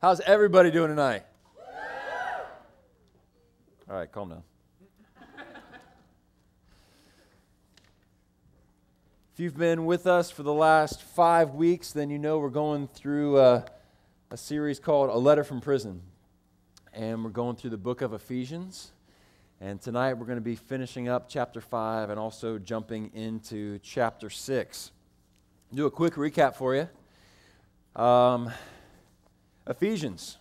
How's everybody doing tonight? All right, calm down. If you've been with us for the last five weeks, then you know we're going through a, a series called A Letter from Prison. And we're going through the book of Ephesians. And tonight we're going to be finishing up chapter 5 and also jumping into chapter 6. Do a quick recap for you. Um, Ephesians.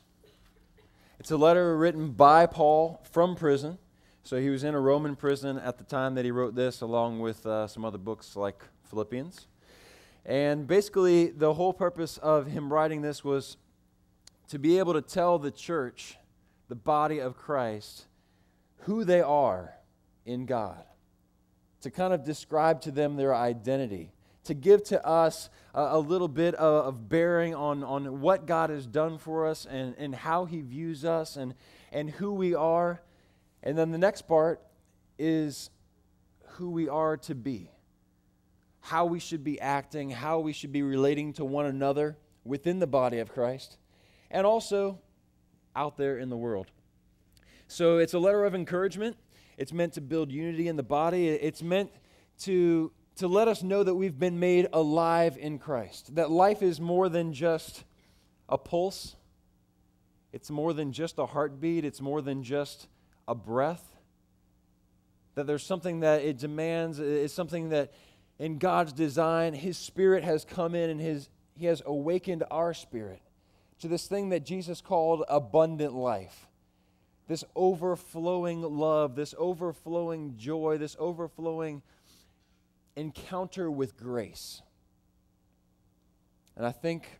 It's a letter written by Paul from prison. So he was in a Roman prison at the time that he wrote this, along with uh, some other books like Philippians. And basically, the whole purpose of him writing this was to be able to tell the church, the body of Christ, who they are in God, to kind of describe to them their identity to give to us a, a little bit of, of, bearing on, on what God has done for us and, and how He views us and, and who we are. And then the next part is who we are to be, how we should be acting, how we should be relating to one another within the body of Christ, and also out there in the world. So it's a letter of encouragement. It's meant to build unity in the body. It's meant to to let us know that we've been made alive in Christ, that life is more than just a pulse, it's more than just a heartbeat, it's more than just a breath. That there's something that it demands, it's something that in God's design, His Spirit has come in and his, He has awakened our spirit to this thing that Jesus called abundant life. This overflowing love, this overflowing joy, this overflowing encounter with grace. And I think,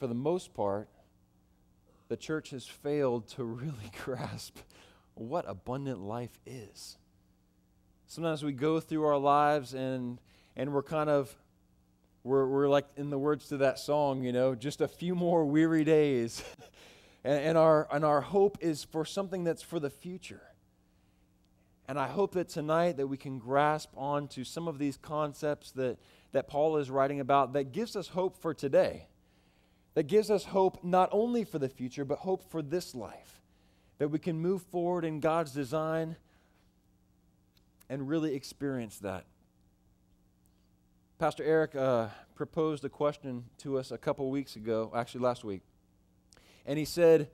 for the most part, the church has failed to really grasp what abundant life is. Sometimes we go through our lives and, and we're kind of, we're, we're like in the words to that song, you know, just a few more weary days. and, and, our, and our hope is for something that's for the future. And I hope that tonight that we can grasp onto some of these concepts that, that Paul is writing about that gives us hope for today. That gives us hope not only for the future, but hope for this life. That we can move forward in God's design and really experience that. Pastor Eric uh, proposed a question to us a couple weeks ago, actually last week. And he said,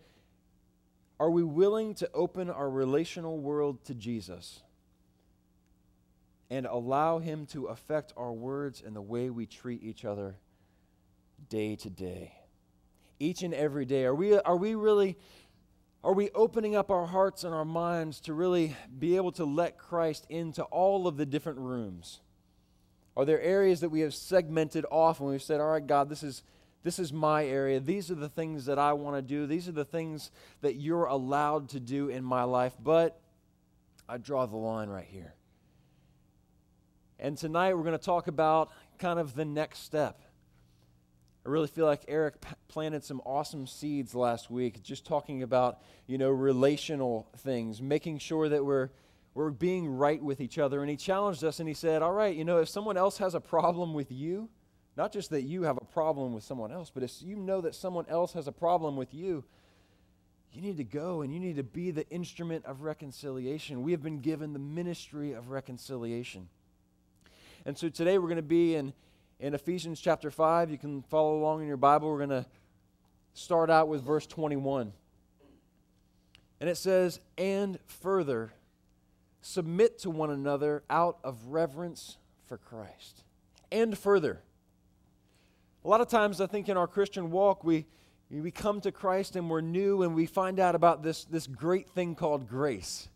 are we willing to open our relational world to Jesus and allow Him to affect our words and the way we treat each other day to day? Each and every day. Are we, are we really. Are we opening up our hearts and our minds to really be able to let Christ into all of the different rooms? Are there areas that we have segmented off and we've said, all right, God, this is, this is my area. These are the things that I want to do. These are the things that you're allowed to do in my life. But I draw the line right here. And tonight we're going to talk about kind of the next step. I really feel like Eric planted some awesome seeds last week, just talking about, you know, relational things, making sure that we're we're being right with each other. And he challenged us and he said, All right, you know, if someone else has a problem with you, not just that you have a problem with someone else, but if you know that someone else has a problem with you, you need to go and you need to be the instrument of reconciliation. We have been given the ministry of reconciliation. And so today we're going to be in, in Ephesians chapter 5. You can follow along in your Bible. We're going to start out with verse 21. And it says, And further, submit to one another out of reverence for Christ. And further. A lot of times, I think in our Christian walk, we, we come to Christ and we're new and we find out about this, this great thing called grace.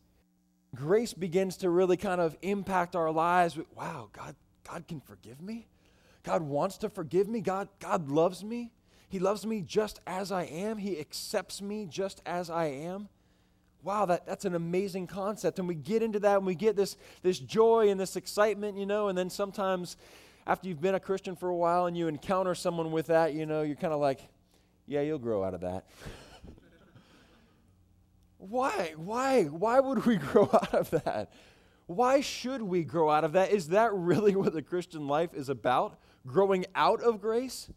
Grace begins to really kind of impact our lives. Wow, God, God can forgive me. God wants to forgive me. God, God loves me. He loves me just as I am. He accepts me just as I am. Wow, that, that's an amazing concept. And we get into that and we get this, this joy and this excitement, you know, and then sometimes after you've been a Christian for a while and you encounter someone with that, you know, you're kind of like, yeah, you'll grow out of that. Why? Why? Why would we grow out of that? Why should we grow out of that? Is that really what the Christian life is about? Growing out of grace?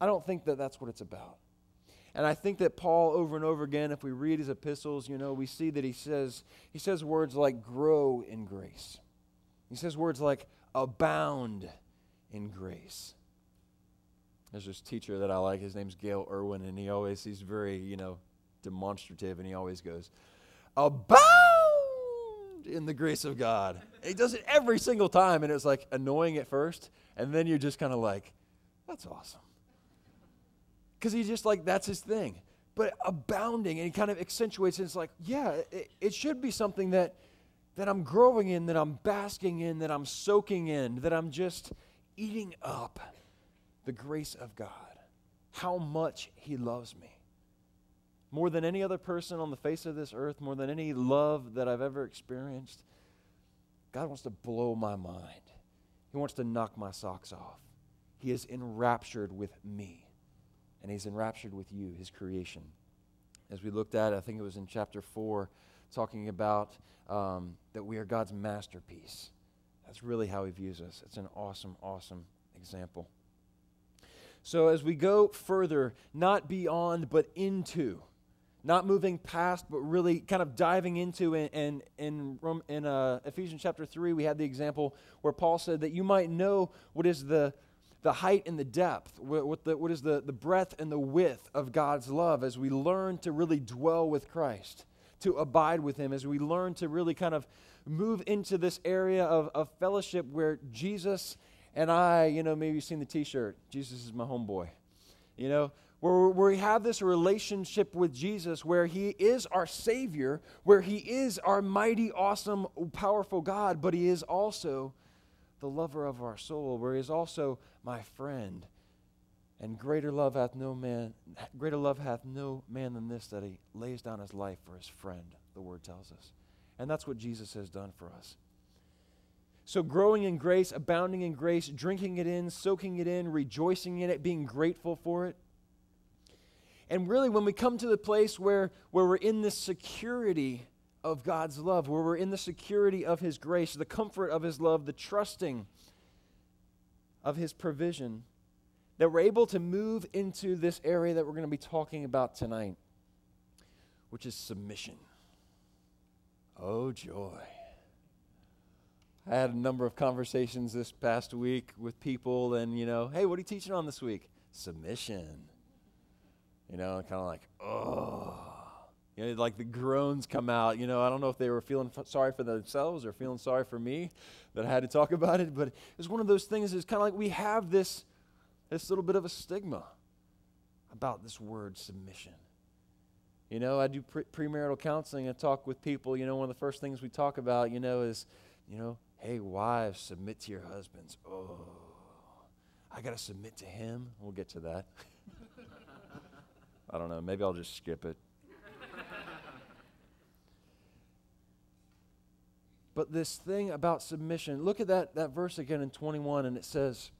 I don't think that that's what it's about. And I think that Paul, over and over again, if we read his epistles, you know, we see that he says, he says words like grow in grace. He says words like abound in grace. There's this teacher that I like. His name's Gayle Erwin, and he always, he's very, you know, demonstrative, and he always goes, abound in the grace of God. And he does it every single time, and it's like annoying at first, and then you're just kind of like, that's awesome. Because he's just like, that's his thing. But abounding, and he kind of accentuates it. It's like, yeah, it, it should be something that, that I'm growing in, that I'm basking in, that I'm soaking in, that I'm just eating up the grace of God. How much he loves me more than any other person on the face of this earth, more than any love that I've ever experienced, God wants to blow my mind. He wants to knock my socks off. He is enraptured with me, and He's enraptured with you, His creation. As we looked at, I think it was in chapter 4, talking about um, that we are God's masterpiece. That's really how He views us. It's an awesome, awesome example. So, as we go further, not beyond, but into, not moving past, but really kind of diving into. And in, in, in, uh, Ephesians chapter 3, we had the example where Paul said that you might know what is the, the height and the depth, what, the, what is the, the breadth and the width of God's love as we learn to really dwell with Christ, to abide with Him, as we learn to really kind of move into this area of, of fellowship where Jesus and I, you know, maybe you've seen the t shirt, Jesus is my homeboy. You know, where, where we have this relationship with Jesus, where He is our Savior, where He is our mighty, awesome, powerful God, but He is also the lover of our soul, where He is also my friend. And greater love hath no man, greater love hath no man than this, that He lays down His life for His friend, the Word tells us. And that's what Jesus has done for us. So, growing in grace, abounding in grace, drinking it in, soaking it in, rejoicing in it, being grateful for it, and really, when we come to the place where, where we're in the security of God's love, where we're in the security of His grace, the comfort of His love, the trusting of His provision, that we're able to move into this area that we're going to be talking about tonight, which is submission. Oh, joy. I had a number of conversations this past week with people, and, you know, hey, what are you teaching on this week? Submission. You know, kind of like, oh. You know, like the groans come out. You know, I don't know if they were feeling f- sorry for themselves or feeling sorry for me that I had to talk about it, but it's one of those things. It's kind of like we have this, this little bit of a stigma about this word submission. You know, I do pre- premarital counseling I talk with people. You know, one of the first things we talk about, you know, is, you know, hey, wives, submit to your husbands. Oh, I got to submit to him. We'll get to that. I don't know. Maybe I'll just skip it. but this thing about submission, look at that, that verse again in 21, and it says,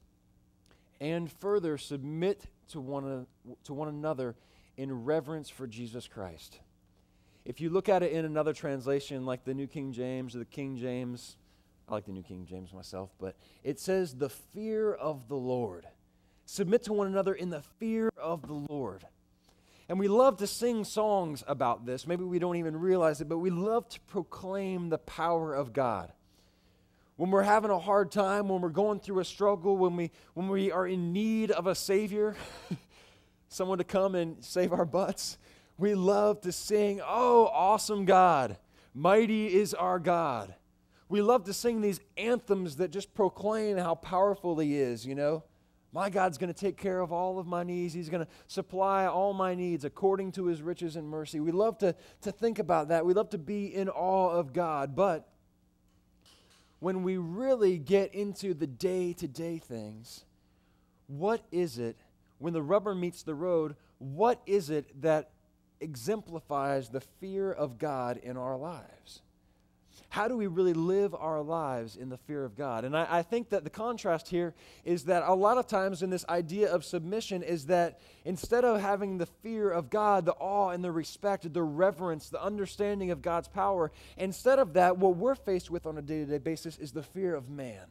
And further, submit to one, to one another in reverence for Jesus Christ. If you look at it in another translation, like the New King James or the King James, I like the New King James myself, but it says, the fear of the Lord. Submit to one another in the fear of the Lord. And we love to sing songs about this. Maybe we don't even realize it, but we love to proclaim the power of God. When we're having a hard time, when we're going through a struggle, when we, when we are in need of a Savior, someone to come and save our butts, we love to sing, Oh, awesome God, mighty is our God. We love to sing these anthems that just proclaim how powerful He is, you know? My God's going to take care of all of my needs. He's going to supply all my needs according to his riches and mercy. We love to, to think about that. We love to be in awe of God. But when we really get into the day to day things, what is it, when the rubber meets the road, what is it that exemplifies the fear of God in our lives? how do we really live our lives in the fear of God? And I, I, think that the contrast here is that a lot of times in this idea of submission is that instead of having the fear of God, the awe and the respect, the reverence, the understanding of God's power, instead of that, what we're faced with on a day to day basis is the fear of man.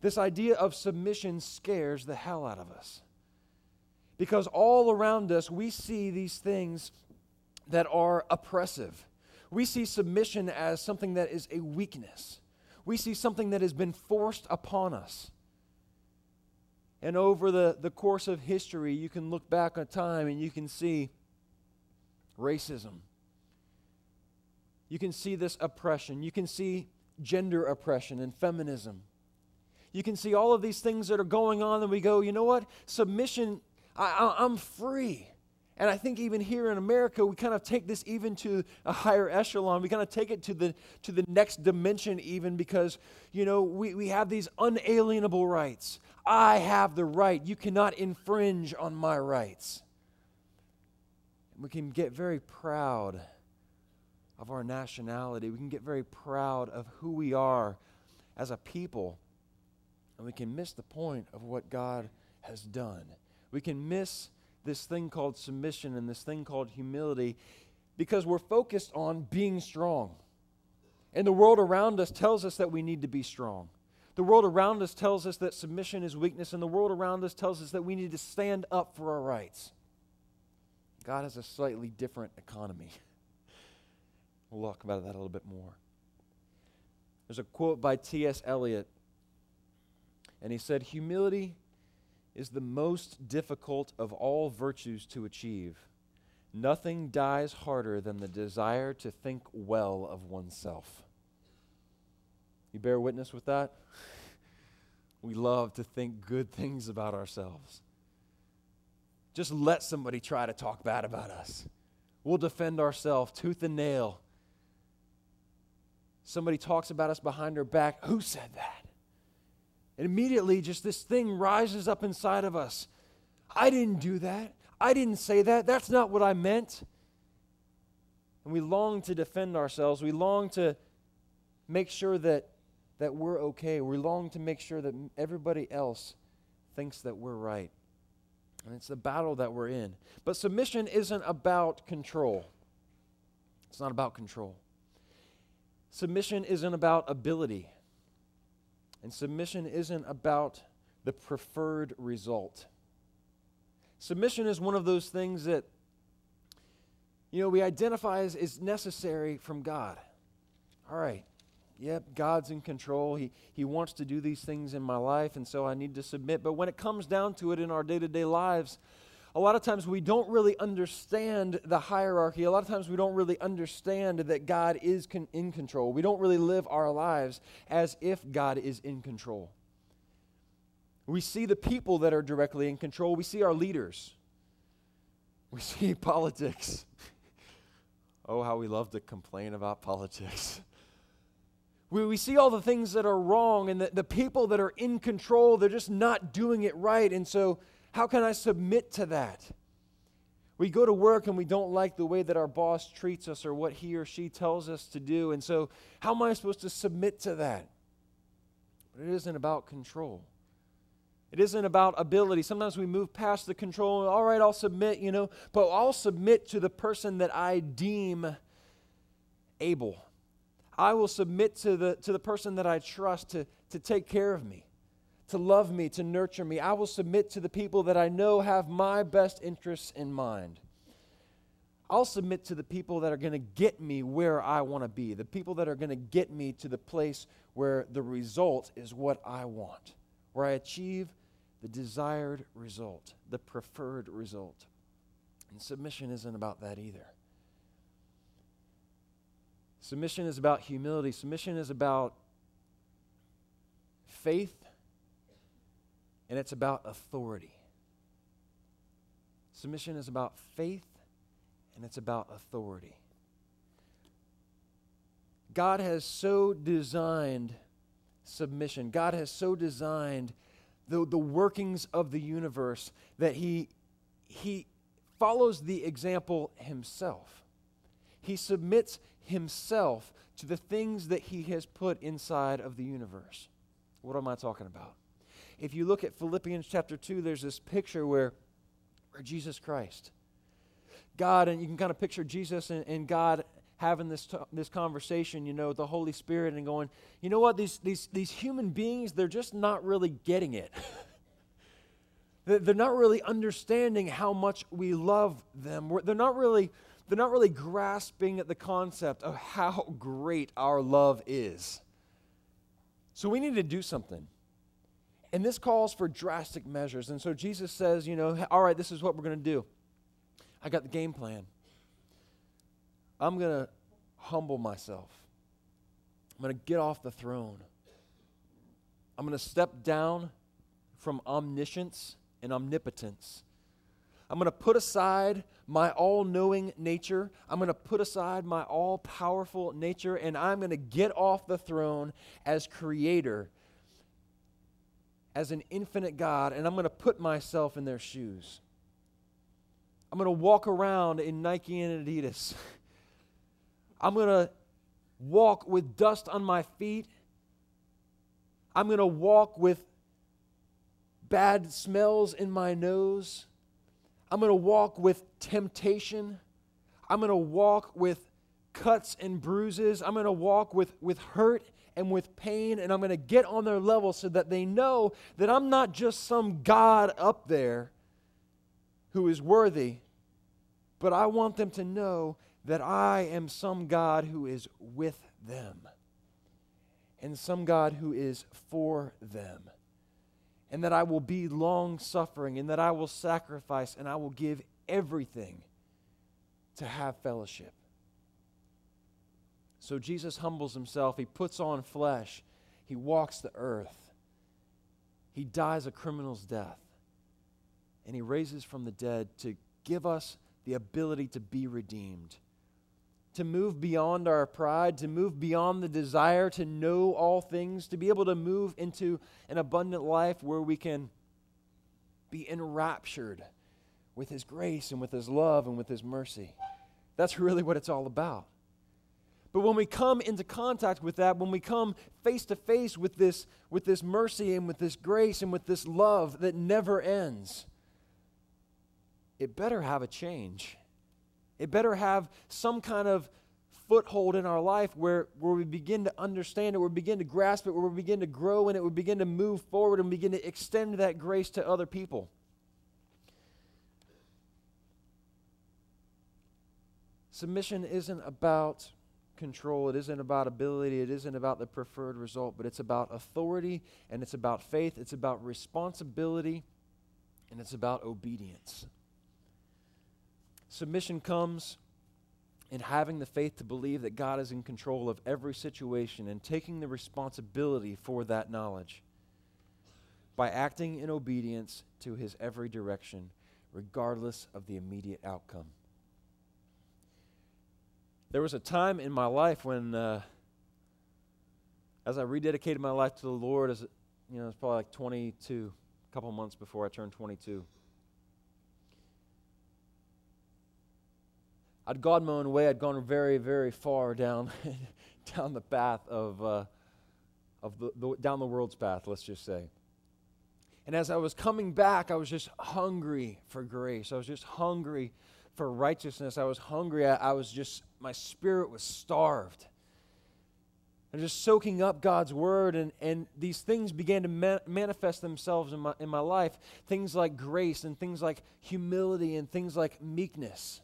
This idea of submission scares the hell out of us. Because all around us, we see these things that are oppressive. We see submission as something that is a weakness. We see something that has been forced upon us. And over the, the course of history, you can look back on time and you can see racism. You can see this oppression. You can see gender oppression and feminism. You can see all of these things that are going on, and we go, you know what? Submission, I, I, I'm free. And I think even here in America, we kind of take this even to a higher echelon. We kind of take it to the, to the next dimension, even because, you know, we, we have these unalienable rights. I have the right. You cannot infringe on my rights. We can get very proud of our nationality. We can get very proud of who we are as a people. And we can miss the point of what God has done. We can miss this thing called submission and this thing called humility because we're focused on being strong. And the world around us tells us that we need to be strong. The world around us tells us that submission is weakness, and the world around us tells us that we need to stand up for our rights. God has a slightly different economy. We'll talk about that a little bit more. There's a quote by T.S. Eliot, and he said, Humility is the most difficult of all virtues to achieve. Nothing dies harder than the desire to think well of oneself. You bear witness with that? We love to think good things about ourselves. Just let somebody try to talk bad about us. We'll defend ourselves tooth and nail. Somebody talks about us behind our back. Who said that? And immediately, just this thing rises up inside of us. I didn't do that. I didn't say that. That's not what I meant. And we long to defend ourselves. We long to make sure that, that we're okay. We long to make sure that everybody else thinks that we're right. And it's the battle that we're in. But submission isn't about control. It's not about control. Submission isn't about ability. And submission isn't about the preferred result. Submission is one of those things that, you know, we identify as is necessary from God. All right, yep, God's in control. He, he wants to do these things in my life, and so I need to submit. But when it comes down to it in our day to day lives, a lot of times we don't really understand the hierarchy. A lot of times we don't really understand that God is con- in control. We don't really live our lives as if God is in control. We see the people that are directly in control, we see our leaders, we see politics. oh, how we love to complain about politics. We, we see all the things that are wrong, and the, the people that are in control, they're just not doing it right. And so, how can I submit to that? We go to work and we don't like the way that our boss treats us or what he or she tells us to do. And so, how am I supposed to submit to that? But it isn't about control. It isn't about ability. Sometimes we move past the control. All right, I'll submit, you know, but I'll submit to the person that I deem able. I will submit to the, to the person that I trust to, to take care of me, to love me, to nurture me. I will submit to the people that I know have my best interests in mind. I'll submit to the people that are going to get me where I want to be, the people that are going to get me to the place where the result is what I want, where I achieve the desired result, the preferred result. And submission isn't about that either. Submission is about humility. Submission is about faith, and it's about authority. Submission is about faith, and it's about authority. God has so designed submission. God has so designed the, the workings of the universe that he, he follows the example himself. He submits himself to the things that he has put inside of the universe. What am I talking about? If you look at Philippians chapter 2, there's this picture where, where Jesus Christ, God, and you can kind of picture Jesus and, and God having this, t- this conversation, you know, the Holy Spirit and going, you know what, these, these, these human beings, they're just not really getting it. They're not really understanding how much we love them. They're not really, they're not really grasping the concept of how great our love is. So we need to do something. And this calls for drastic measures. And so Jesus says, you know, all right, this is what we're going to do. I got the game plan. I'm going to humble myself. I'm going to get off the throne. I'm going to step down from omniscience and omnipotence. I'm going to put aside my all knowing nature. I'm going to put aside my all powerful nature, and I'm going to get off the throne as creator, as an infinite God, and I'm going to put myself in their shoes. I'm going to walk around in Nike and Adidas. I'm going to walk with dust on my feet. I'm going to walk with bad smells in my nose. I'm going to walk with temptation. I'm going to walk with cuts and bruises. I'm going to walk with, with hurt and with pain, and I'm going to get on their level so that they know that I'm not just some God up there who is worthy, but I want them to know that I am some God who is with them and some God who is for them and that I will be long suffering, and that I will sacrifice, and I will give everything to have fellowship. So Jesus humbles himself, he puts on flesh, he walks the earth, he dies a criminal's death, and he raises from the dead to give us the ability to be redeemed to move beyond our pride, to move beyond the desire to know all things, to be able to move into an abundant life where we can be enraptured with His grace and with His love and with His mercy. That's really what it's all about. But when we come into contact with that, when we come face to face with this, with this mercy and with this grace and with this love that never ends, it better have a change. It better have some kind of foothold in our life where, where we begin to understand it, where we begin to grasp it, where we begin to grow in it, we begin to move forward and begin to extend that grace to other people. Submission isn't about control, it isn't about ability, it isn't about the preferred result, but it's about authority and it's about faith, it's about responsibility, and it's about obedience. Submission comes in having the faith to believe that God is in control of every situation and taking the responsibility for that knowledge by acting in obedience to his every direction, regardless of the immediate outcome. There was a time in my life when, uh, as I rededicated my life to the Lord, as you know, it was probably like 22, a couple months before I turned 22. I'd gone my own way. I'd gone very, very far down, down the path of, uh, of the, the, down the world's path, let's just say. And as I was coming back, I was just hungry for grace. I was just hungry for righteousness. I was hungry. I, I was just, my spirit was starved. And just soaking up God's word, and, and these things began to ma- manifest themselves in my, in my life. Things like grace, and things like humility, and things like meekness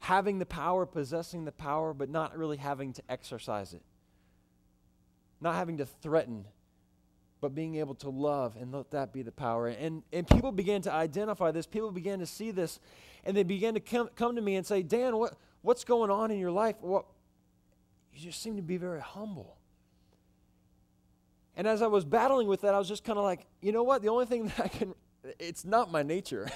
having the power, possessing the power, but not really having to exercise it. Not having to threaten, but being able to love and let that be the power. And, and people began to identify this. People began to see this, and they began to come, come to me and say, Dan, what, what's going on in your life? What, you just seem to be very humble. And as I was battling with that, I was just kind of like, you know what? The only thing that I can it's not my nature.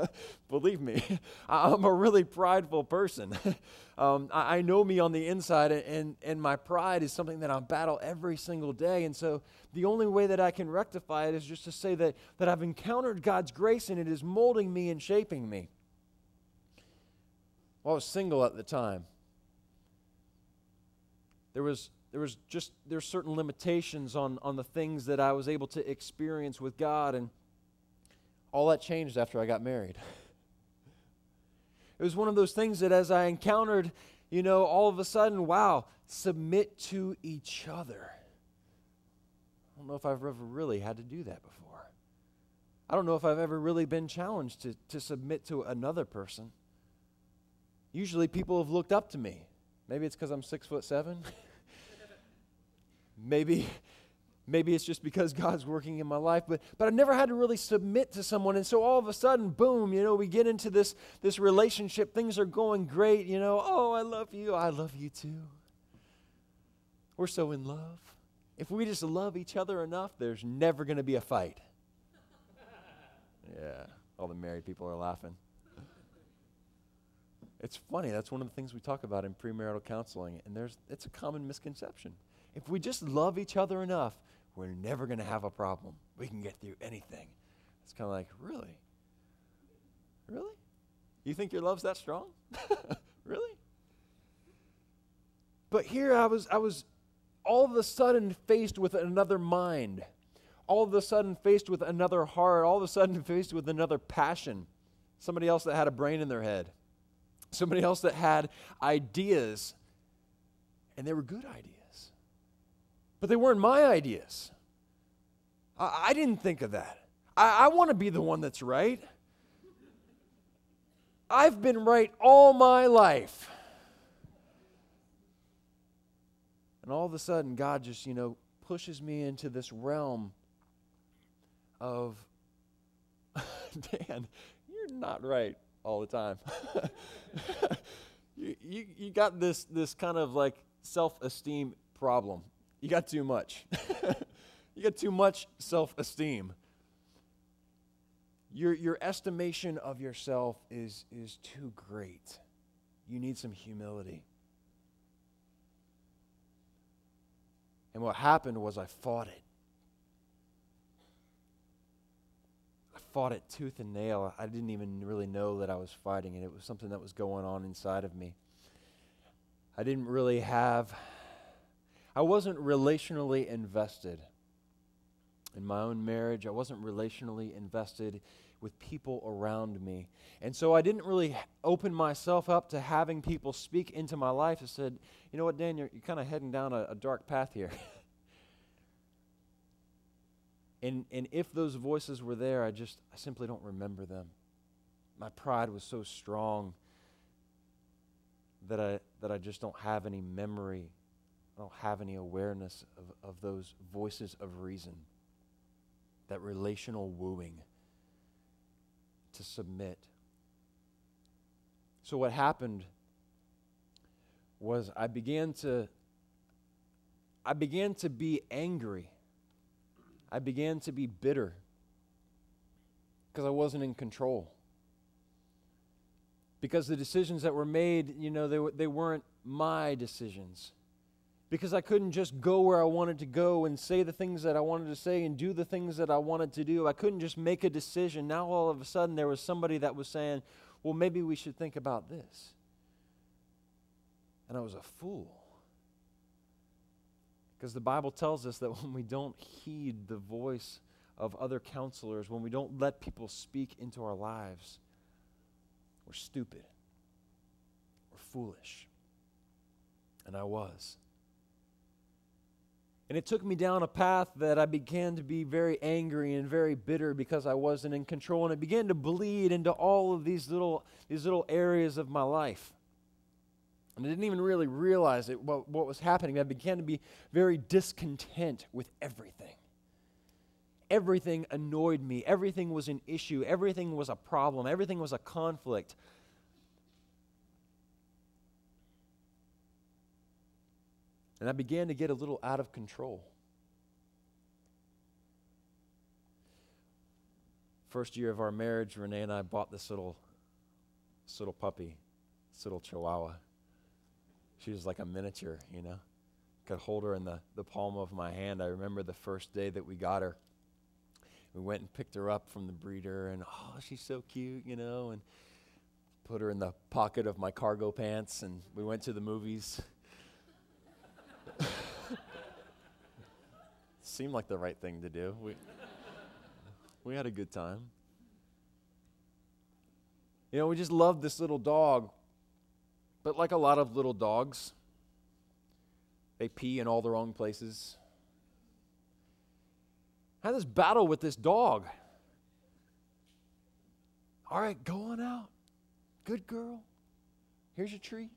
Believe me, I'm a really prideful person. um, I, I, know me on the inside, and, and my pride is something that I battle every single day. And so the only way that I can rectify it is just to say that, that I've encountered God's grace and it is molding me and shaping me. Well, I was single at the time. There was there was just there's certain limitations on on the things that I was able to experience with God and all that changed after I got married. It was one of those things that as I encountered, you know, all of a sudden, wow, submit to each other. I don't know if I've ever really had to do that before. I don't know if I've ever really been challenged to, to submit to another person. Usually people have looked up to me. Maybe it's because I'm six foot seven. maybe, maybe it's just because God's working in my life, but, but I've never had to really submit to someone. And so all of a sudden, boom, you know, we get into this, this relationship. Things are going great, you know. Oh, I love you. I love you too. We're so in love. If we just love each other enough, there's never going to be a fight. Yeah, all the married people are laughing. It's funny. That's one of the things we talk about in premarital counseling, and there's it's a common misconception. If we just love each other enough, we're never going to have a problem. We can get through anything. It's kind of like, really? Really? You think your love's that strong? really? But here I was I was all of a sudden faced with another mind all of a sudden faced with another heart, all of a sudden faced with another passion. Somebody else that had a brain in their head, somebody else that had ideas, and they were good ideas. But they weren't my ideas. I, I didn't think of that. I, I want to be the one that's right. I've been right all my life. And all of a sudden, God just, you know, pushes me into this realm of, Dan, you're not right all the time. you, you, you got this, this kind of like self esteem problem. You got too much. you got too much self esteem. Your, your estimation of yourself is, is too great. You need some humility. And what happened was I fought it. I fought it tooth and nail. I didn't even really know that I was fighting it. It was something that was going on inside of me. I didn't really have, I wasn't relationally invested in my own marriage. I wasn't relationally invested with people around me. And so I didn't really open myself up to having people speak into my life and said, you know what, Dan, you're, you're kind of heading down a, a dark path here. And, and if those voices were there, I just, I simply don't remember them. My pride was so strong that I, that I just don't have any memory. I don't have any awareness of, of those voices of reason, that relational wooing to submit. So, what happened was I began to I began to be angry I began to be bitter because I wasn't in control. Because the decisions that were made, you know, they, they weren't my decisions. Because I couldn't just go where I wanted to go and say the things that I wanted to say and do the things that I wanted to do. I couldn't just make a decision. Now, all of a sudden, there was somebody that was saying, well, maybe we should think about this. And I was a fool. Because the Bible tells us that when we don't heed the voice of other counselors, when we don't let people speak into our lives, we're stupid. We're foolish. And I was. And it took me down a path that I began to be very angry and very bitter because I wasn't in control. And it began to bleed into all of these little, these little areas of my life. And I didn't even really realize it, what, what was happening. I began to be very discontent with everything. Everything annoyed me. Everything was an issue. Everything was a problem. Everything was a conflict. And I began to get a little out of control. First year of our marriage, Renee and I bought this little, this little puppy, this little chihuahua. She was like a miniature, you know. Could hold her in the, the palm of my hand. I remember the first day that we got her. We went and picked her up from the breeder, and oh, she's so cute, you know, and put her in the pocket of my cargo pants, and we went to the movies. Seemed like the right thing to do. We, we had a good time. You know, we just loved this little dog. But like a lot of little dogs, they pee in all the wrong places. I had this battle with this dog. All right, go on out. Good girl. Here's your treat.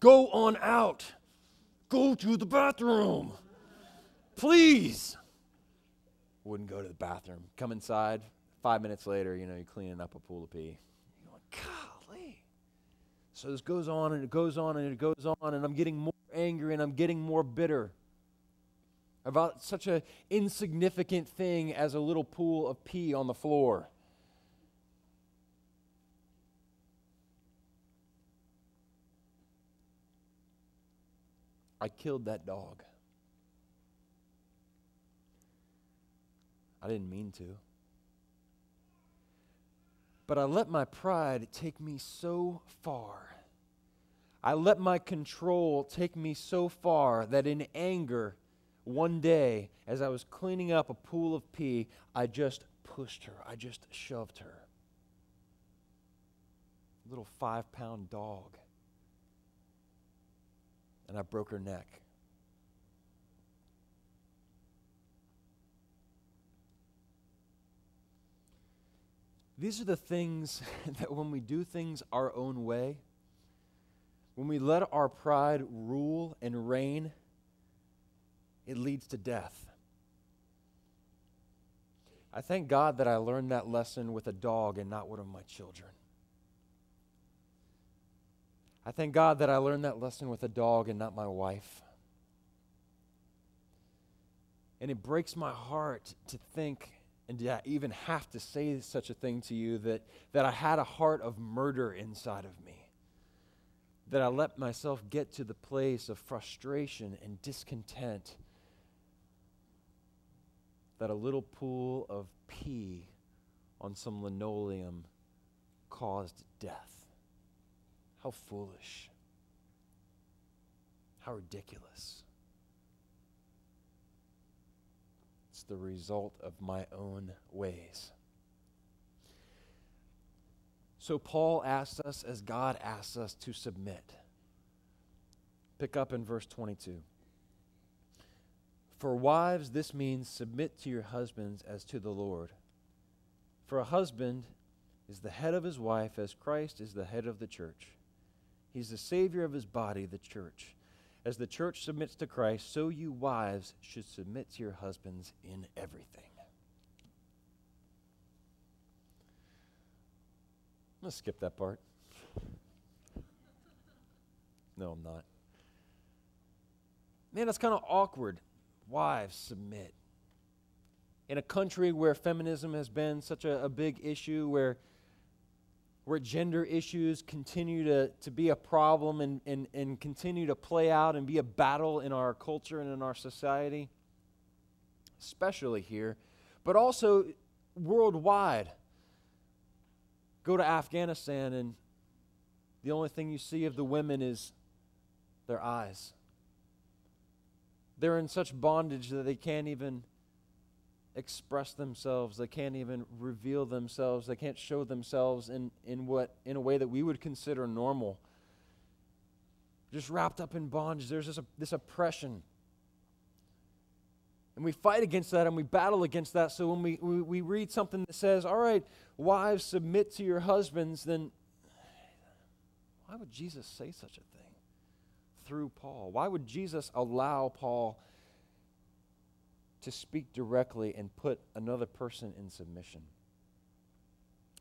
Go on out. Go to the bathroom. Please. Wouldn't go to the bathroom. Come inside. Five minutes later, you know, you're cleaning up a pool of pee. You're going, golly. So this goes on and it goes on and it goes on, and I'm getting more angry and I'm getting more bitter about such an insignificant thing as a little pool of pee on the floor. I killed that dog. I didn't mean to. But I let my pride take me so far. I let my control take me so far that in anger, one day, as I was cleaning up a pool of pee, I just pushed her. I just shoved her. Little five pound dog and I broke her neck. These are the things that when we do things our own way, when we let our pride rule and reign, it leads to death. I thank God that I learned that lesson with a dog and not one of my children. I thank God that I learned that lesson with a dog and not my wife. And it breaks my heart to think and I even have to say such a thing to you that, that I had a heart of murder inside of me. That I let myself get to the place of frustration and discontent. That a little pool of pee on some linoleum caused death. How foolish. How ridiculous. The result of my own ways. So Paul asks us, as God asks us, to submit. Pick up in verse 22. For wives, this means submit to your husbands as to the Lord. For a husband is the head of his wife, as Christ is the head of the church He's the Savior of his body, the church. As the church submits to Christ, so you wives should submit to your husbands in everything. I'm going to skip that part. No, I'm not. Man, that's kind of awkward. Wives submit. In a country where feminism has been such a, a big issue, where where gender issues continue to, to be a problem and, and, and continue to play out and be a battle in our culture and in our society, especially here, but also worldwide. Go to Afghanistan, and the only thing you see of the women is their eyes. They're in such bondage that they can't even express themselves. They can't even reveal themselves. They can't show themselves in, in what in a way that we would consider normal. Just wrapped up in bondage. There's this, this oppression. And we fight against that and we battle against that. So when we, we, we read something that says, all right, wives, submit to your husbands, then why would Jesus say such a thing through Paul? Why would Jesus allow Paul to speak directly and put another person in submission.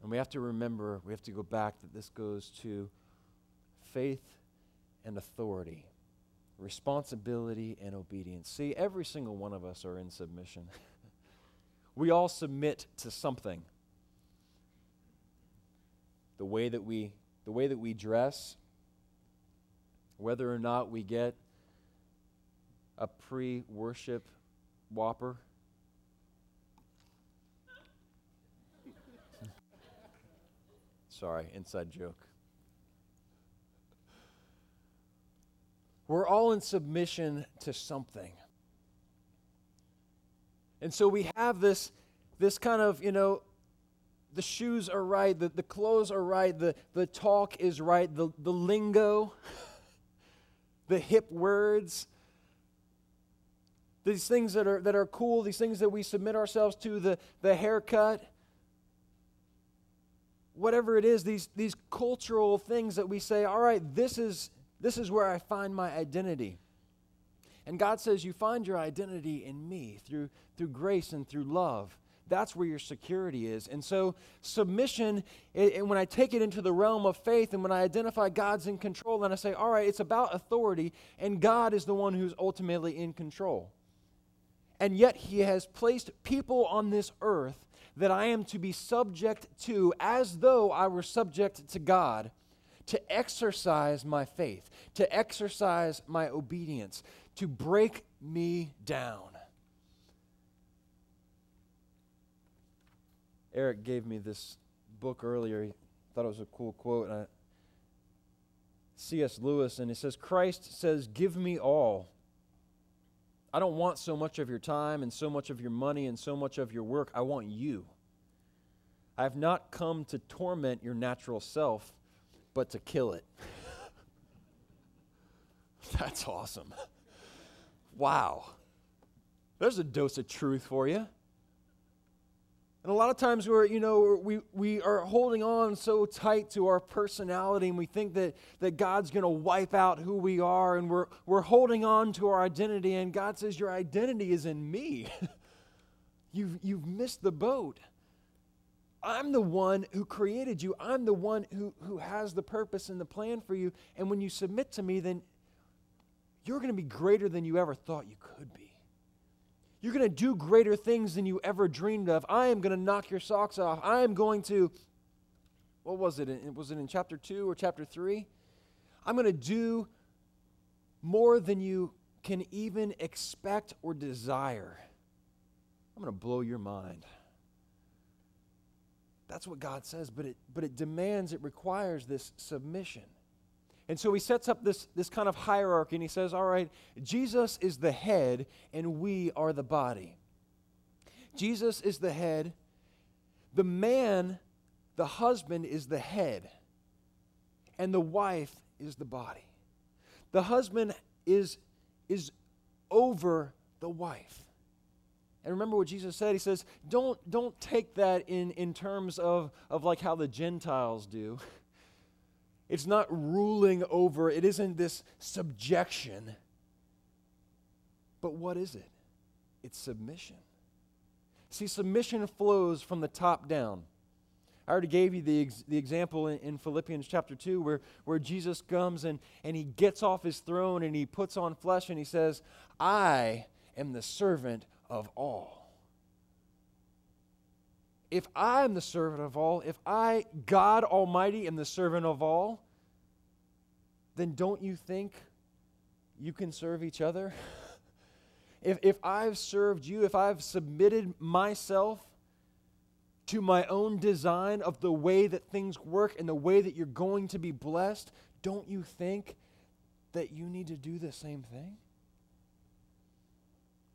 And we have to remember, we have to go back that this goes to faith and authority, responsibility and obedience. See, every single one of us are in submission. we all submit to something. The way that we the way that we dress, whether or not we get a pre-worship Whopper. Sorry, inside joke. We're all in submission to something. And so we have this, this kind of, you know, the shoes are right, the, the clothes are right, the, the talk is right, the, the lingo, the hip words, these things that are, that are cool, these things that we submit ourselves to, the, the haircut. whatever it is, these, these cultural things that we say, all right, this is, this is where I find my identity. And God says, You find your identity in me through, through grace and through love. That's where your security is. And so, submission, and when I take it into the realm of faith and when I identify God's in control, then I say, All right, it's about authority, and God is the one who's ultimately in control. And yet, He has placed people on this earth that I am to be subject to as though I were subject to God to exercise my faith, to exercise my obedience, to break me down. Eric gave me this book earlier. He thought it was a cool quote. I, C.S. Lewis, and he says, Christ says, Give me all. I don't want so much of your time and so much of your money and so much of your work. I want you. I have not come to torment your natural self, but to kill it. That's awesome. Wow. There's a dose of truth for you. And a lot of times we're, you know, we, we are holding on so tight to our personality and we think that, that God's going to wipe out who we are and we're, we're holding on to our identity and God says, your identity is in me. you've, you've missed the boat. I'm the one who created you. I'm the one who, who has the purpose and the plan for you. And when you submit to me, then you're going to be greater than you ever thought you could be. You're going to do greater things than you ever dreamed of. I am going to knock your socks off. I am going to, what was it? Was it in chapter 2 or chapter 3? I'm going to do more than you can even expect or desire. I'm going to blow your mind. That's what God says, but it, but it demands, it requires this submission. And so he sets up this, this kind of hierarchy and he says, All right, Jesus is the head and we are the body. Jesus is the head. The man, the husband, is the head. And the wife is the body. The husband is, is over the wife. And remember what Jesus said? He says, don't, don't take that in, in terms of, of like how the Gentiles do. It's not ruling over, it isn't this subjection. But what is it? It's submission. See, submission flows from the top down. I already gave you the, ex- the example in, in, Philippians chapter 2 where, where Jesus comes and, and he gets off his throne and he puts on flesh and he says, I am the servant of all if I am the servant of all, if I, God Almighty, am the servant of all, then don't you think you can serve each other? if, if I've served you, if I've submitted myself to my own design of the way that things work and the way that you're going to be blessed, don't you think that you need to do the same thing?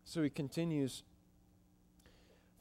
So he continues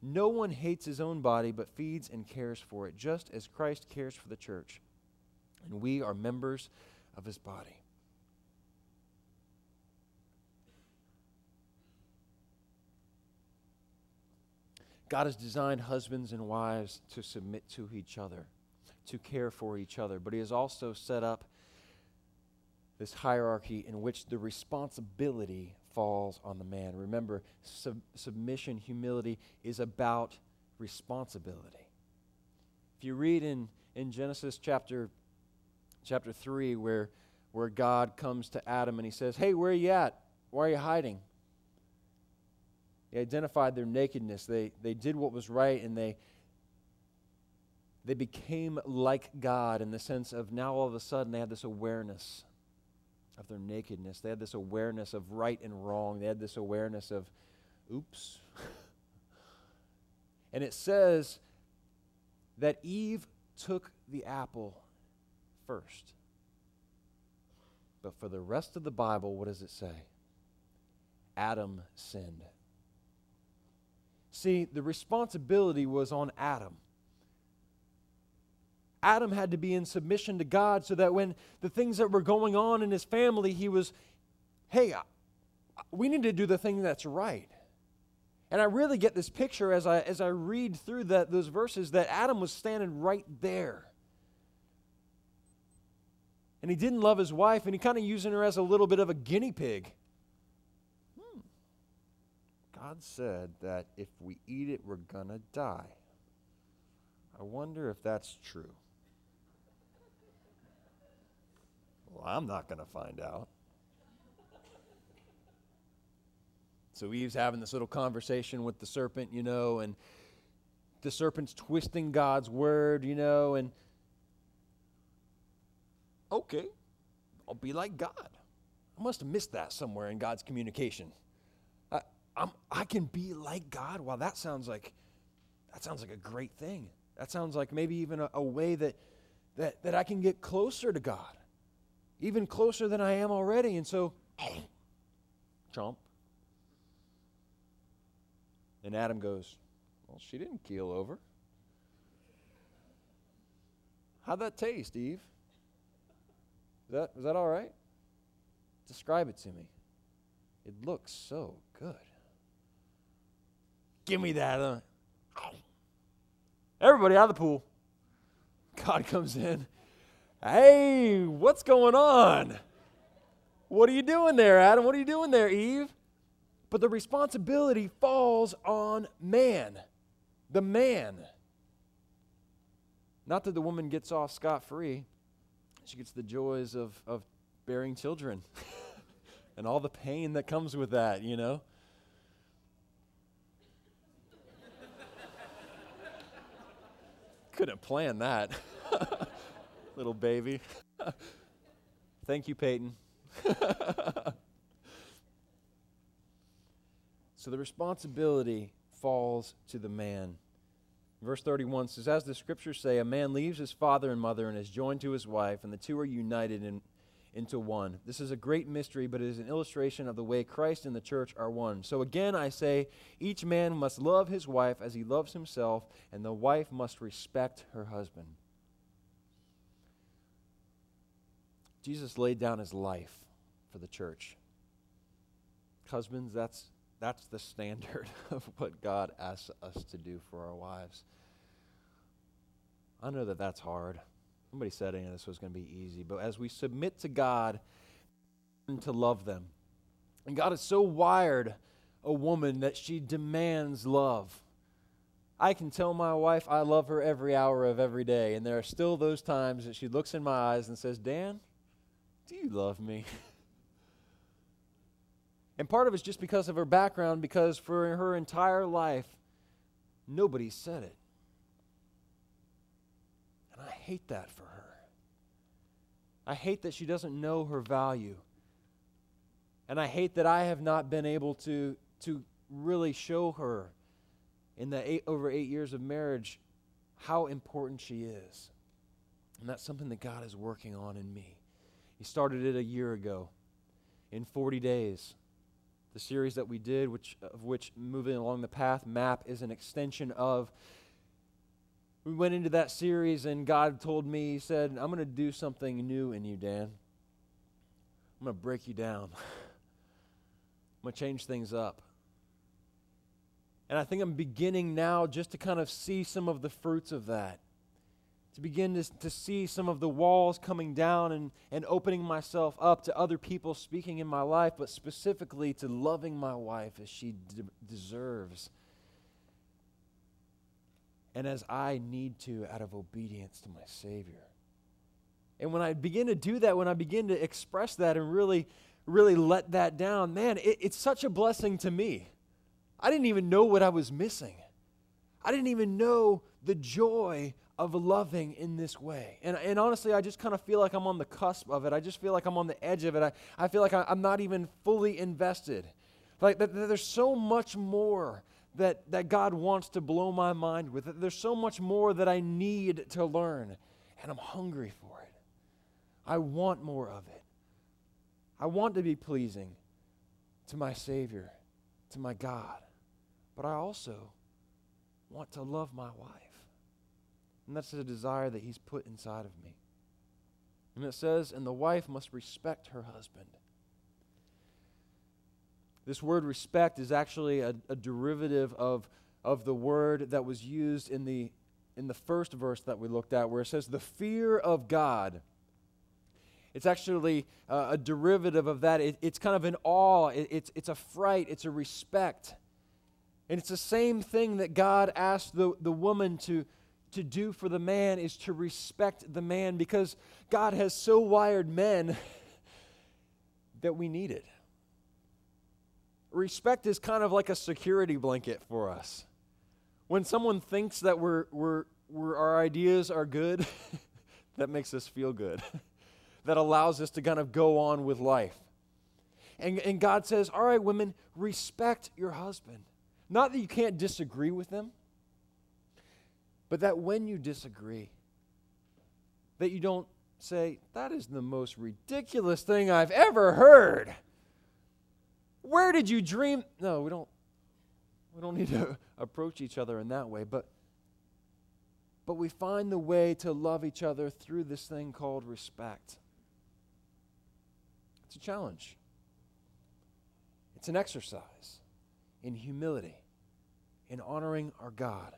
No one hates his own body, but feeds and cares for it, just as Christ cares for the church. And we are members of his body. God has designed husbands and wives to submit to each other, to care for each other, but He has also set up this hierarchy in which the responsibility falls on the man. Remember, sub- submission, humility is about responsibility. If you read in, in Genesis chapter, chapter 3, where, where God comes to Adam and he says, Hey, where are you at? Why are you hiding? They identified their nakedness. They, they did what was right and they, they became like God in the sense of now all of a sudden they had this awareness of their nakedness. They had this awareness of right and wrong. They had this awareness of, oops. and it says that Eve took the apple first. But for the rest of the Bible, what does it say? Adam sinned. See, the responsibility was on Adam. Adam had to be in submission to God so that when the things that were going on in his family, he was, hey, we need to do the thing that's right. And I really get this picture as I, as I read through that, those verses that Adam was standing right there. And he didn't love his wife, and he kind of using her as a little bit of a guinea pig. Hmm. God said that if we eat it, we're going to die. I wonder if that's true. Well, I'm not going to find out. So Eve's having this little conversation with the serpent, you know, and the serpent's twisting God's word, you know, and okay, I'll be like God. I must have missed that somewhere in God's communication. I, I'm, I can be like God. Wow, that sounds like that sounds like a great thing. That sounds like maybe even a, a way that, that that I can get closer to God, even closer than I am already. And so, chomp. And Adam goes, Well, she didn't keel over. How'd that taste, Eve? Is that, is that all right? Describe it to me. It looks so good. Give me that. Uh, everybody out of the pool. God comes in. Hey, what's going on? What are you doing there, Adam? What are you doing there, Eve? But the responsibility falls on man, the man. Not that the woman gets off scot free, she gets the joys of, of bearing children and all the pain that comes with that, you know. Couldn't plan that. Little baby. Thank you, Peyton. So the responsibility falls to the man. Verse 31 says, As the scriptures say, a man leaves his father and mother and is joined to his wife, and the two are united in, into one. This is a great mystery, but it is an illustration of the way Christ and the church are one. So again, I say, each man must love his wife as he loves himself, and the wife must respect her husband. Jesus laid down his life for the church. Husbands, that's that's the standard of what God asks us to do for our wives. I know that that's hard. Nobody said any of this was going to be easy, but as we submit to God to love them, and God is so wired a woman that she demands love. I can tell my wife I love her every hour of every day, and there are still those times that she looks in my eyes and says, Dan, do you love me? And part of it's just because of her background, because for her entire life, nobody said it. And I hate that for her. I hate that she doesn't know her value. And I hate that I have not been able to, to really show her in the eight, over eight years of marriage how important she is. And that's something that God is working on in me. He started it a year ago in 40 days the series that we did, which, of which Moving Along the Path map is an extension of. We went into that series, and God told me, He said, I'm going to do something new in you, Dan. I'm going to break you down. I'm going to change things up. And I think I'm beginning now just to kind of see some of the fruits of that to begin to, to see some of the walls coming down and, and opening myself up to other people speaking in my life, but specifically to loving my wife as she de- deserves and as I need to out of obedience to my Savior. And when I begin to do that, when I begin to express that and really, really let that down, man, it, it's such a blessing to me. I didn't even know what I was missing. I didn't even know the joy of loving in this way. And, and honestly, I just kind of feel like I'm on the cusp of it. I just feel like I'm on the edge of it. I, I feel like I, am not even fully invested. Like that, that there's so much more that, that God wants to blow my mind with. There's so much more that I need to learn. And I'm hungry for it. I want more of it. I want to be pleasing to my Savior, to my God. But I also want to love my wife. And that's a desire that He's put inside of me. And it says, and the wife must respect her husband. This word respect is actually a, a derivative of, of the word that was used in the, in the first verse that we looked at, where it says, the fear of God. It's actually uh, a derivative of that. It, it's kind of an awe, it, it's, it's a fright, it's a respect. And it's the same thing that God asked the, the woman to, to do for the man is to respect the man because God has so wired men that we need it. Respect is kind of like a security blanket for us. When someone thinks that we're, we're, we're our ideas are good, that makes us feel good. that allows us to kind of go on with life. And, and God says, All right, women, respect your husband. Not that you can't disagree with them, but that when you disagree, that you don't say, That is the most ridiculous thing I've ever heard. Where did you dream? No, we don't we don't need to approach each other in that way, but but we find the way to love each other through this thing called respect. It's a challenge. It's an exercise in humility, in honoring our God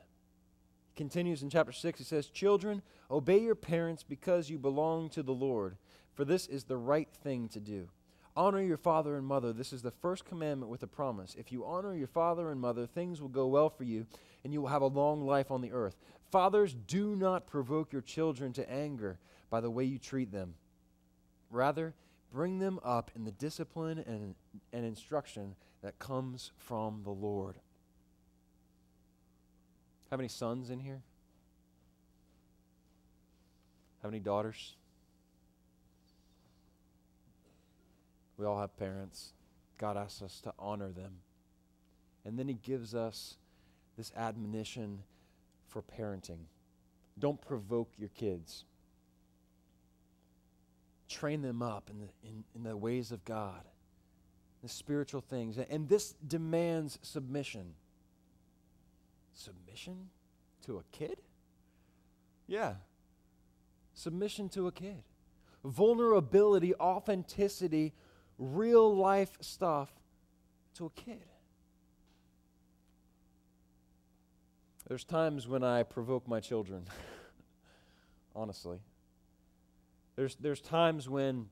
continues in chapter 6. He says, Children, obey your parents because you belong to the Lord, for this is the right thing to do. Honor your father and mother. This is the first commandment with a promise. If you honor your father and mother, things will go well for you, and you will have a long life on the earth. Fathers, do not provoke your children to anger by the way you treat them. Rather, bring them up in the discipline and, and instruction that comes from the Lord. Have any sons in here? Have any daughters? We all have parents. God asks us to honor them. And then He gives us this admonition for parenting. Don't provoke your kids. Train them up in the, in, in the ways of God, the spiritual things. And this demands submission. Submission to a kid? Yeah. Submission to a kid. Vulnerability, authenticity, real life stuff to a kid. There's times when I provoke my children, honestly. There's, there's times when,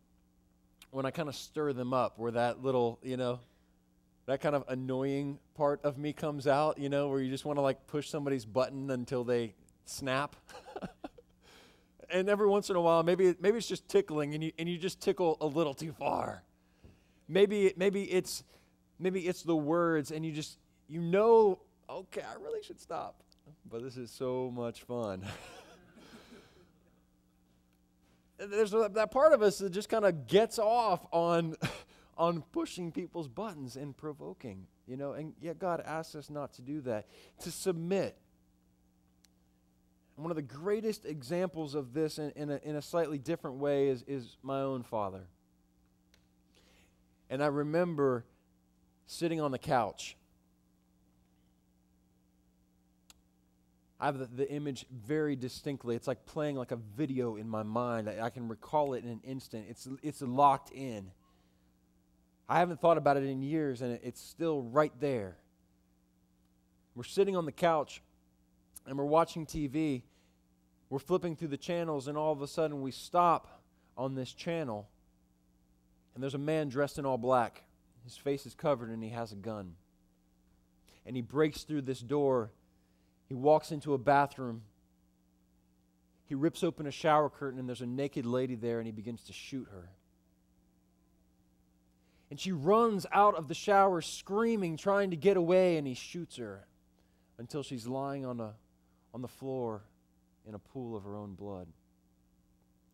when I kind of stir them up, where that little, you know, that kind of annoying part of me comes out, you know, where you just want to like push somebody's button until they snap. and every once in a while, maybe maybe it's just tickling, and you and you just tickle a little too far. Maybe maybe it's maybe it's the words, and you just you know, okay, I really should stop, but this is so much fun. There's that part of us that just kind of gets off on on pushing people's buttons and provoking, you know, and yet God asks us not to do that, to submit. One of the greatest examples of this in, in, a, in a slightly different way is, is my own father. And I remember sitting on the couch. I have the, the, image very distinctly. It's like playing like a video in my mind. I, I can recall it in an instant. It's, it's locked in. I haven't thought about it in years, and it's still right there. We're sitting on the couch and we're watching TV. We're flipping through the channels, and all of a sudden we stop on this channel, and there's a man dressed in all black. His face is covered, and he has a gun. And he breaks through this door. He walks into a bathroom. He rips open a shower curtain, and there's a naked lady there, and he begins to shoot her. And she runs out of the shower screaming, trying to get away, and he shoots her until she's lying on, a, on the floor in a pool of her own blood.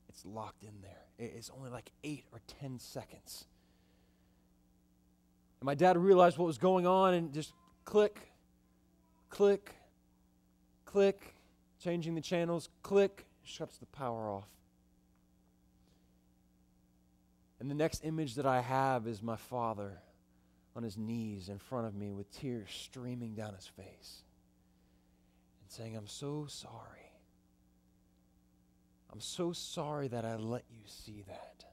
It's locked in there. It's only like eight or ten seconds. And my dad realized what was going on and just click, click, click, changing the channels, click, shuts the power off. And the next image that I have is my father on his knees in front of me with tears streaming down his face and saying, I'm so sorry. I'm so sorry that I let you see that.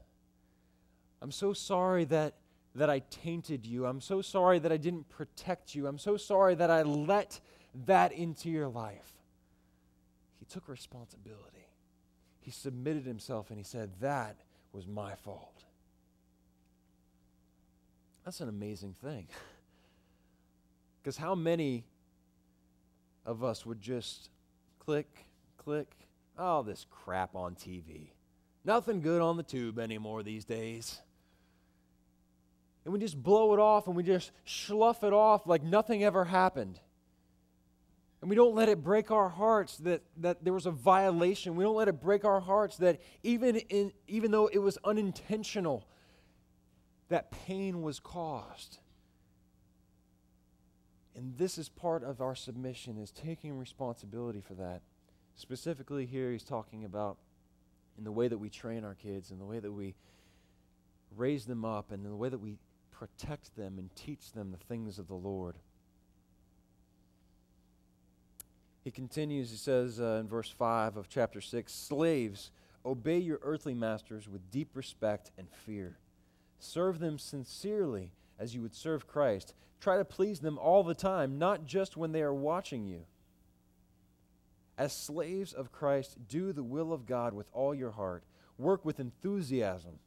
I'm so sorry that, that I tainted you. I'm so sorry that I didn't protect you. I'm so sorry that I let that into your life. He took responsibility. He submitted himself and he said, That was my fault. That's an amazing thing. Because how many of us would just click, click, oh, this crap on TV. Nothing good on the tube anymore these days. And we just blow it off and we just slough it off like nothing ever happened. And we don't let it break our hearts that, that there was a violation. We don't let it break our hearts that even, in, even though it was unintentional, that pain was caused. And this is part of our submission is taking responsibility for that. Specifically here he's talking about in the way that we train our kids and the way that we raise them up and the way that we protect them and teach them the things of the Lord. He continues, he says uh, in verse 5 of chapter 6 Slaves, obey your earthly masters with deep respect and fear Serve them sincerely as you would serve Christ. Try to please them all the time, not just when they are watching you. As slaves of Christ, do the will of God with all your heart. Work with enthusiasm,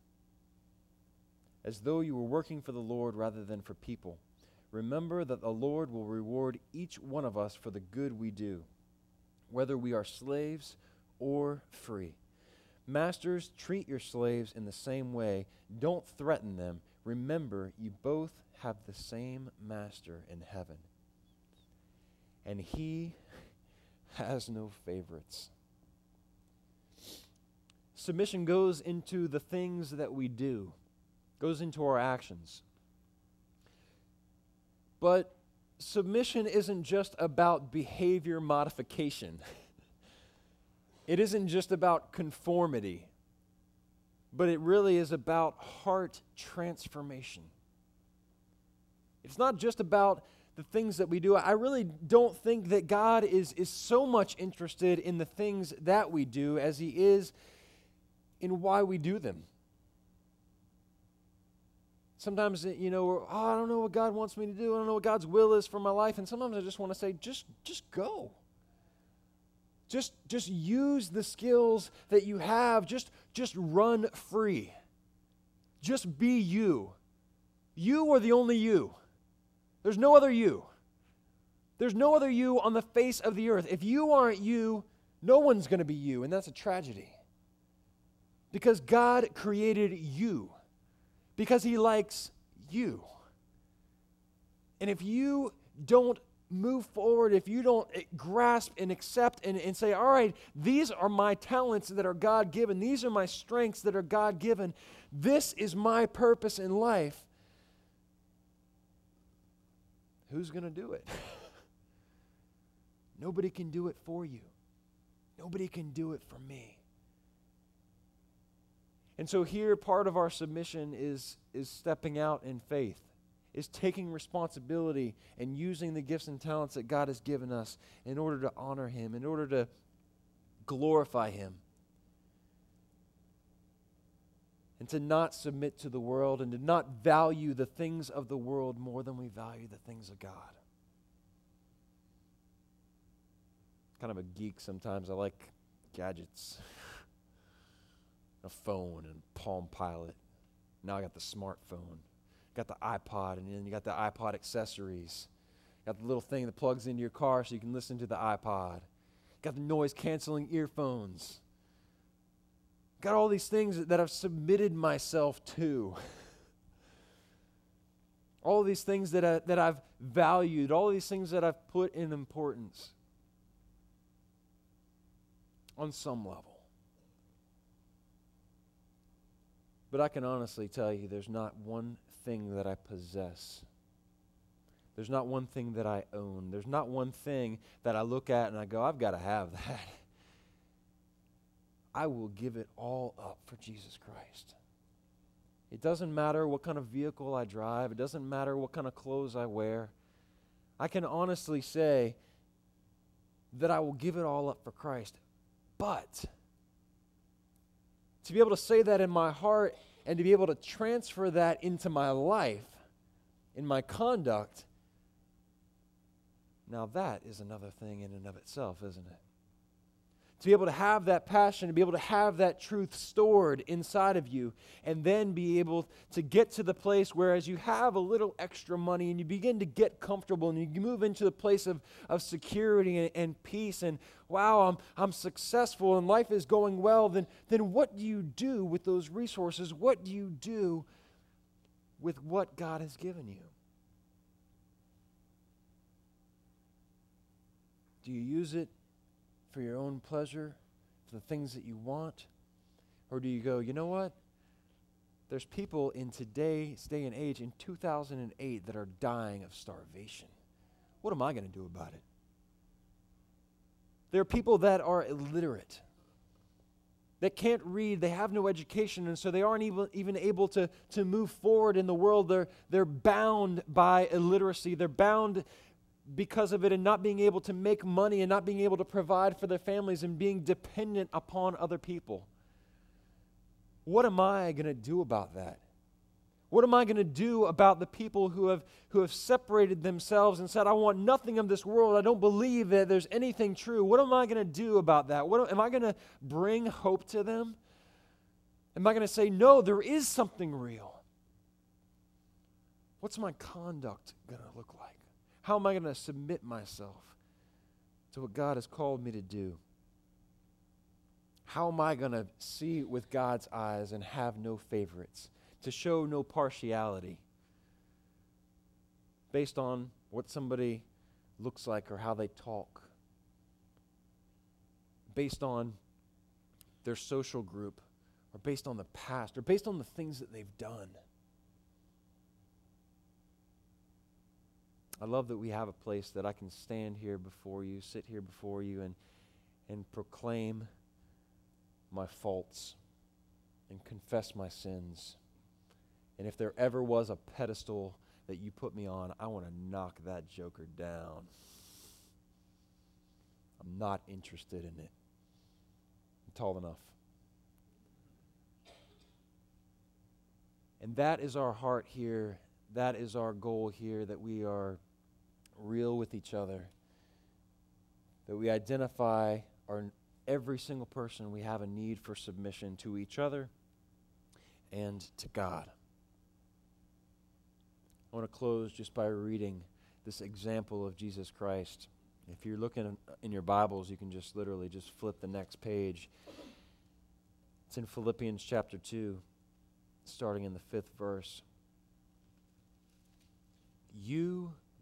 as though you were working for the Lord rather than for people. Remember that the Lord will reward each one of us for the good we do, whether we are slaves or free. Masters, treat your slaves in the same way. Don't threaten them. Remember, you both have the same master in heaven. And he has no favorites. Submission goes into the things that we do, goes into our actions. But submission isn't just about behavior modification. It isn't just about conformity, but it really is about heart transformation. It's not just about the things that we do. I really don't think that God is, is so much interested in the things that we do as He is in why we do them. Sometimes, uh, you know, oh, I don't know what God wants me to do. I don't know what God's will is for my life. And sometimes I just want to say, just, just go. Just, just use the skills that you have. Just, just run free. Just be you. You are the only you. There's no other you. There's no other you on the face of the earth. If you aren't you, no one's going to be you, and that's a tragedy. Because God created you, because He likes you. And if you don't move forward, if you don't eh, grasp and accept and, and say, all right, these are my talents that are God given, these are my strengths that are God given, this is my purpose in life, who's going to do it? Nobody can do it for you. Nobody can do it for me. And so here part of our submission is is stepping out in faith is taking responsibility and using the gifts and talents that God has given us in order to honor Him, in order to glorify Him. And to not submit to the world and to not value the things of the world more than we value the things of God. Kind of a geek sometimes. I like gadgets, a phone and Palm Pilot. Now I got the smartphone got the iPod, and then you got the iPod accessories. Got the little thing that plugs into your car so you can listen to the iPod. Got the noise canceling earphones. Got all these things that I've submitted myself to. all these things that, I, that I've valued, all these things that I've put in importance on some level. But I can honestly tell you there's not one thing that I possess. There's not one thing that I own. There's not one thing that I look at and I go, I've got to have that. I will give it all up for Jesus Christ. It doesn't matter what kind of vehicle I drive, it doesn't matter what kind of clothes I wear. I can honestly say that I will give it all up for Christ. But to be able to say that in my heart and to be able to transfer that into my life, in my conduct, now that is another thing in and of itself, isn't it? To be able to have that passion, to be able to have that truth stored inside of you, and then be able to get to the place where, as you have a little extra money and you begin to get comfortable and you move into the place of, of security and, and peace, and wow, I'm, I'm successful and life is going well, then, then what do you do with those resources? What do you do with what God has given you? Do you use it for your own pleasure, for the things that you want? Or do you go, you know what? There's people in today's day and age, in 2008, that are dying of starvation. What am I going to do about it? There are people that are illiterate, that can't read, they have no education, and so they aren't even, even able to, to move forward in the world. They're, they're bound by illiteracy, they're bound because of it and not being able to make money and not being able to provide for their families and being dependent upon other people. What am I going to do about that? What am I going to do about the people who have, who have separated themselves and said, I want nothing of this world. I don't believe that there's anything true. What am I going to do about that? What, am I going to bring hope to them? Am I going to say, no, there is something real? What's my conduct going to look like? How am I going to submit myself to what God has called me to do? How am I going to see with God's eyes and have no favorites, to show no partiality based on what somebody looks like or how they talk, based on their social group, or based on the past, or based on the things that they've done? I love that we have a place that I can stand here before you, sit here before you, and, and proclaim my faults and confess my sins. And if there ever was a pedestal that you put me on, I want to knock that joker down. I'm not interested in it. I'm tall enough. And that is our heart here. That is our goal here that we are real with each other, that we identify our every single person we have a need for submission to each other and to God. I want to close just by reading this example of Jesus Christ. If you're looking in your Bibles, you can just literally just flip the next page. It's in Philippians chapter 2, starting in the fifth verse. You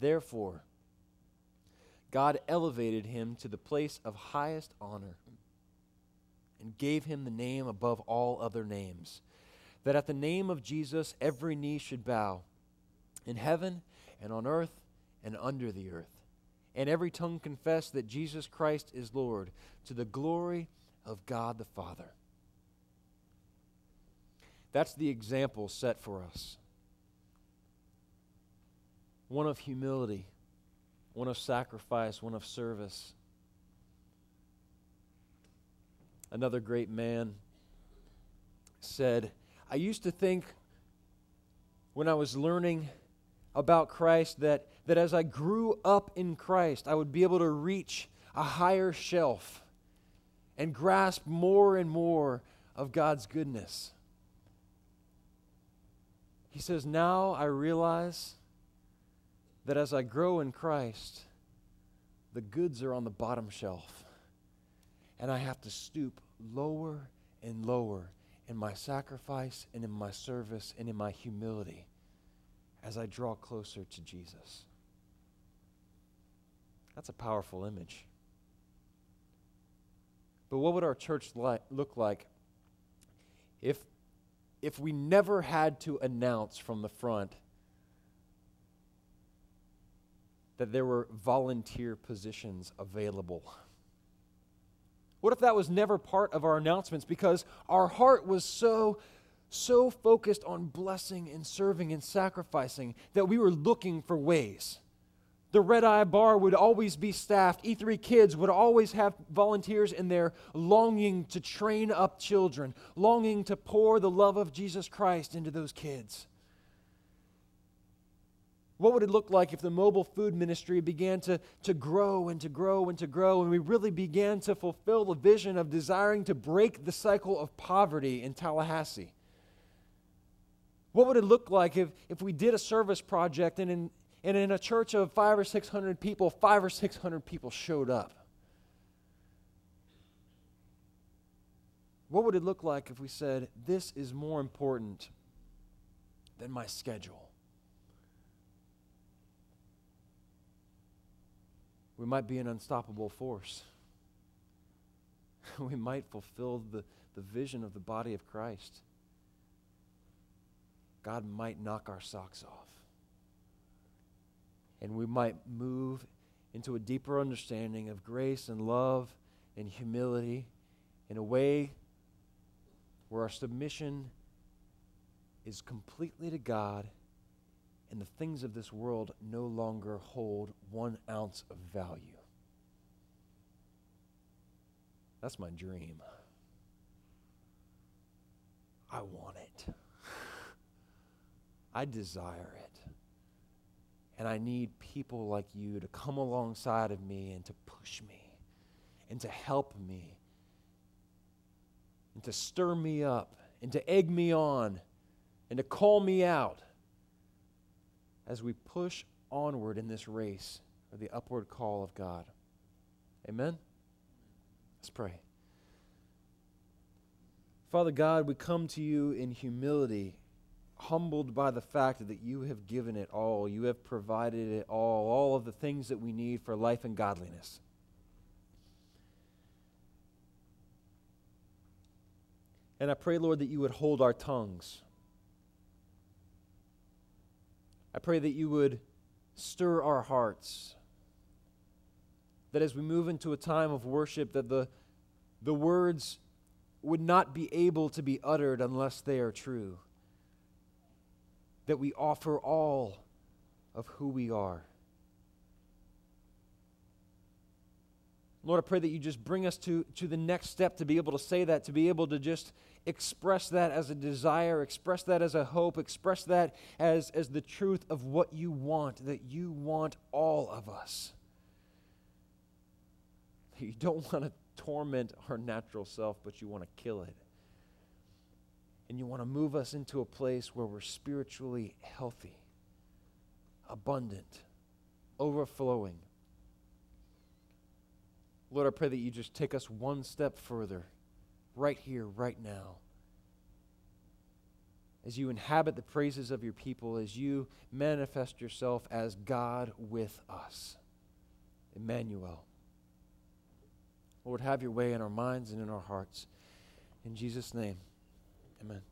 Therefore, God elevated him to the place of highest honor and gave him the name above all other names, that at the name of Jesus every knee should bow, in heaven and on earth and under the earth, and every tongue confess that Jesus Christ is Lord, to the glory of God the Father. That's the example set for us one of humility, one of sacrifice, one of service. Another great man said, I used to think when I was learning about Christ that, that as I grew up in Christ, I would be able to reach a higher shelf and grasp more and more of God's goodness. He says, Now I realize that as I grow in Christ, the goods are on the bottom shelf. And I have to stoop lower and lower in my sacrifice and in my service and in my humility as I draw closer to Jesus. That's a powerful image. But what would our church li- look like if, if we never had to announce from the front that there were volunteer positions available? What if that was never part of our announcements because our heart was so so focused on blessing and serving and sacrificing that we were looking for ways. The Red Eye Bar would always be staffed. E3 Kids would always have volunteers in there longing to train up children, longing to pour the love of Jesus Christ into those kids. What would it look like if the mobile food ministry began to, to grow and to grow and to grow, and we really began to fulfill the vision of desiring to break the cycle of poverty in Tallahassee? What would it look like if, if we did a service project and in, and in a church of five or six hundred people, five or six hundred people showed up? What would it look like if we said, This is more important than my schedule? We might be an unstoppable force. we might fulfill the, the vision of the body of Christ. God might knock our socks off. And we might move into a deeper understanding of grace and love and humility in a way where our submission is completely to God and the things of this world no longer hold one ounce of value. That's my dream. I want it. I desire it. And I need people like you to come alongside of me and to push me and to help me and to stir me up and to egg me on and to call me out as we push onward in this race of the upward call of God. Amen? Let's pray. Father God, we come to you in humility humbled by the fact that you have given it all. You have provided it all, all of the things that we need for life and godliness. And I pray, Lord, that you would hold our tongues. I pray that you would stir our hearts. That as we move into a time of worship, that the, the words would not be able to be uttered unless they are true that we offer all of who we are. Lord, I pray that you just bring us to, to the next step to be able to say that, to be able to just express that as a desire, express that as a hope, express that as, as the truth of what you want, that you want all of us. You don't want to torment our natural self, but you want to kill it and you want to move us into a place where we're spiritually healthy, abundant, overflowing. Lord, I pray that you just take us one step further, right here, right now. As you inhabit the praises of your people, as you manifest yourself as God with us. Emmanuel. Lord, have your way in our minds and in our hearts. In Jesus' name. Amen.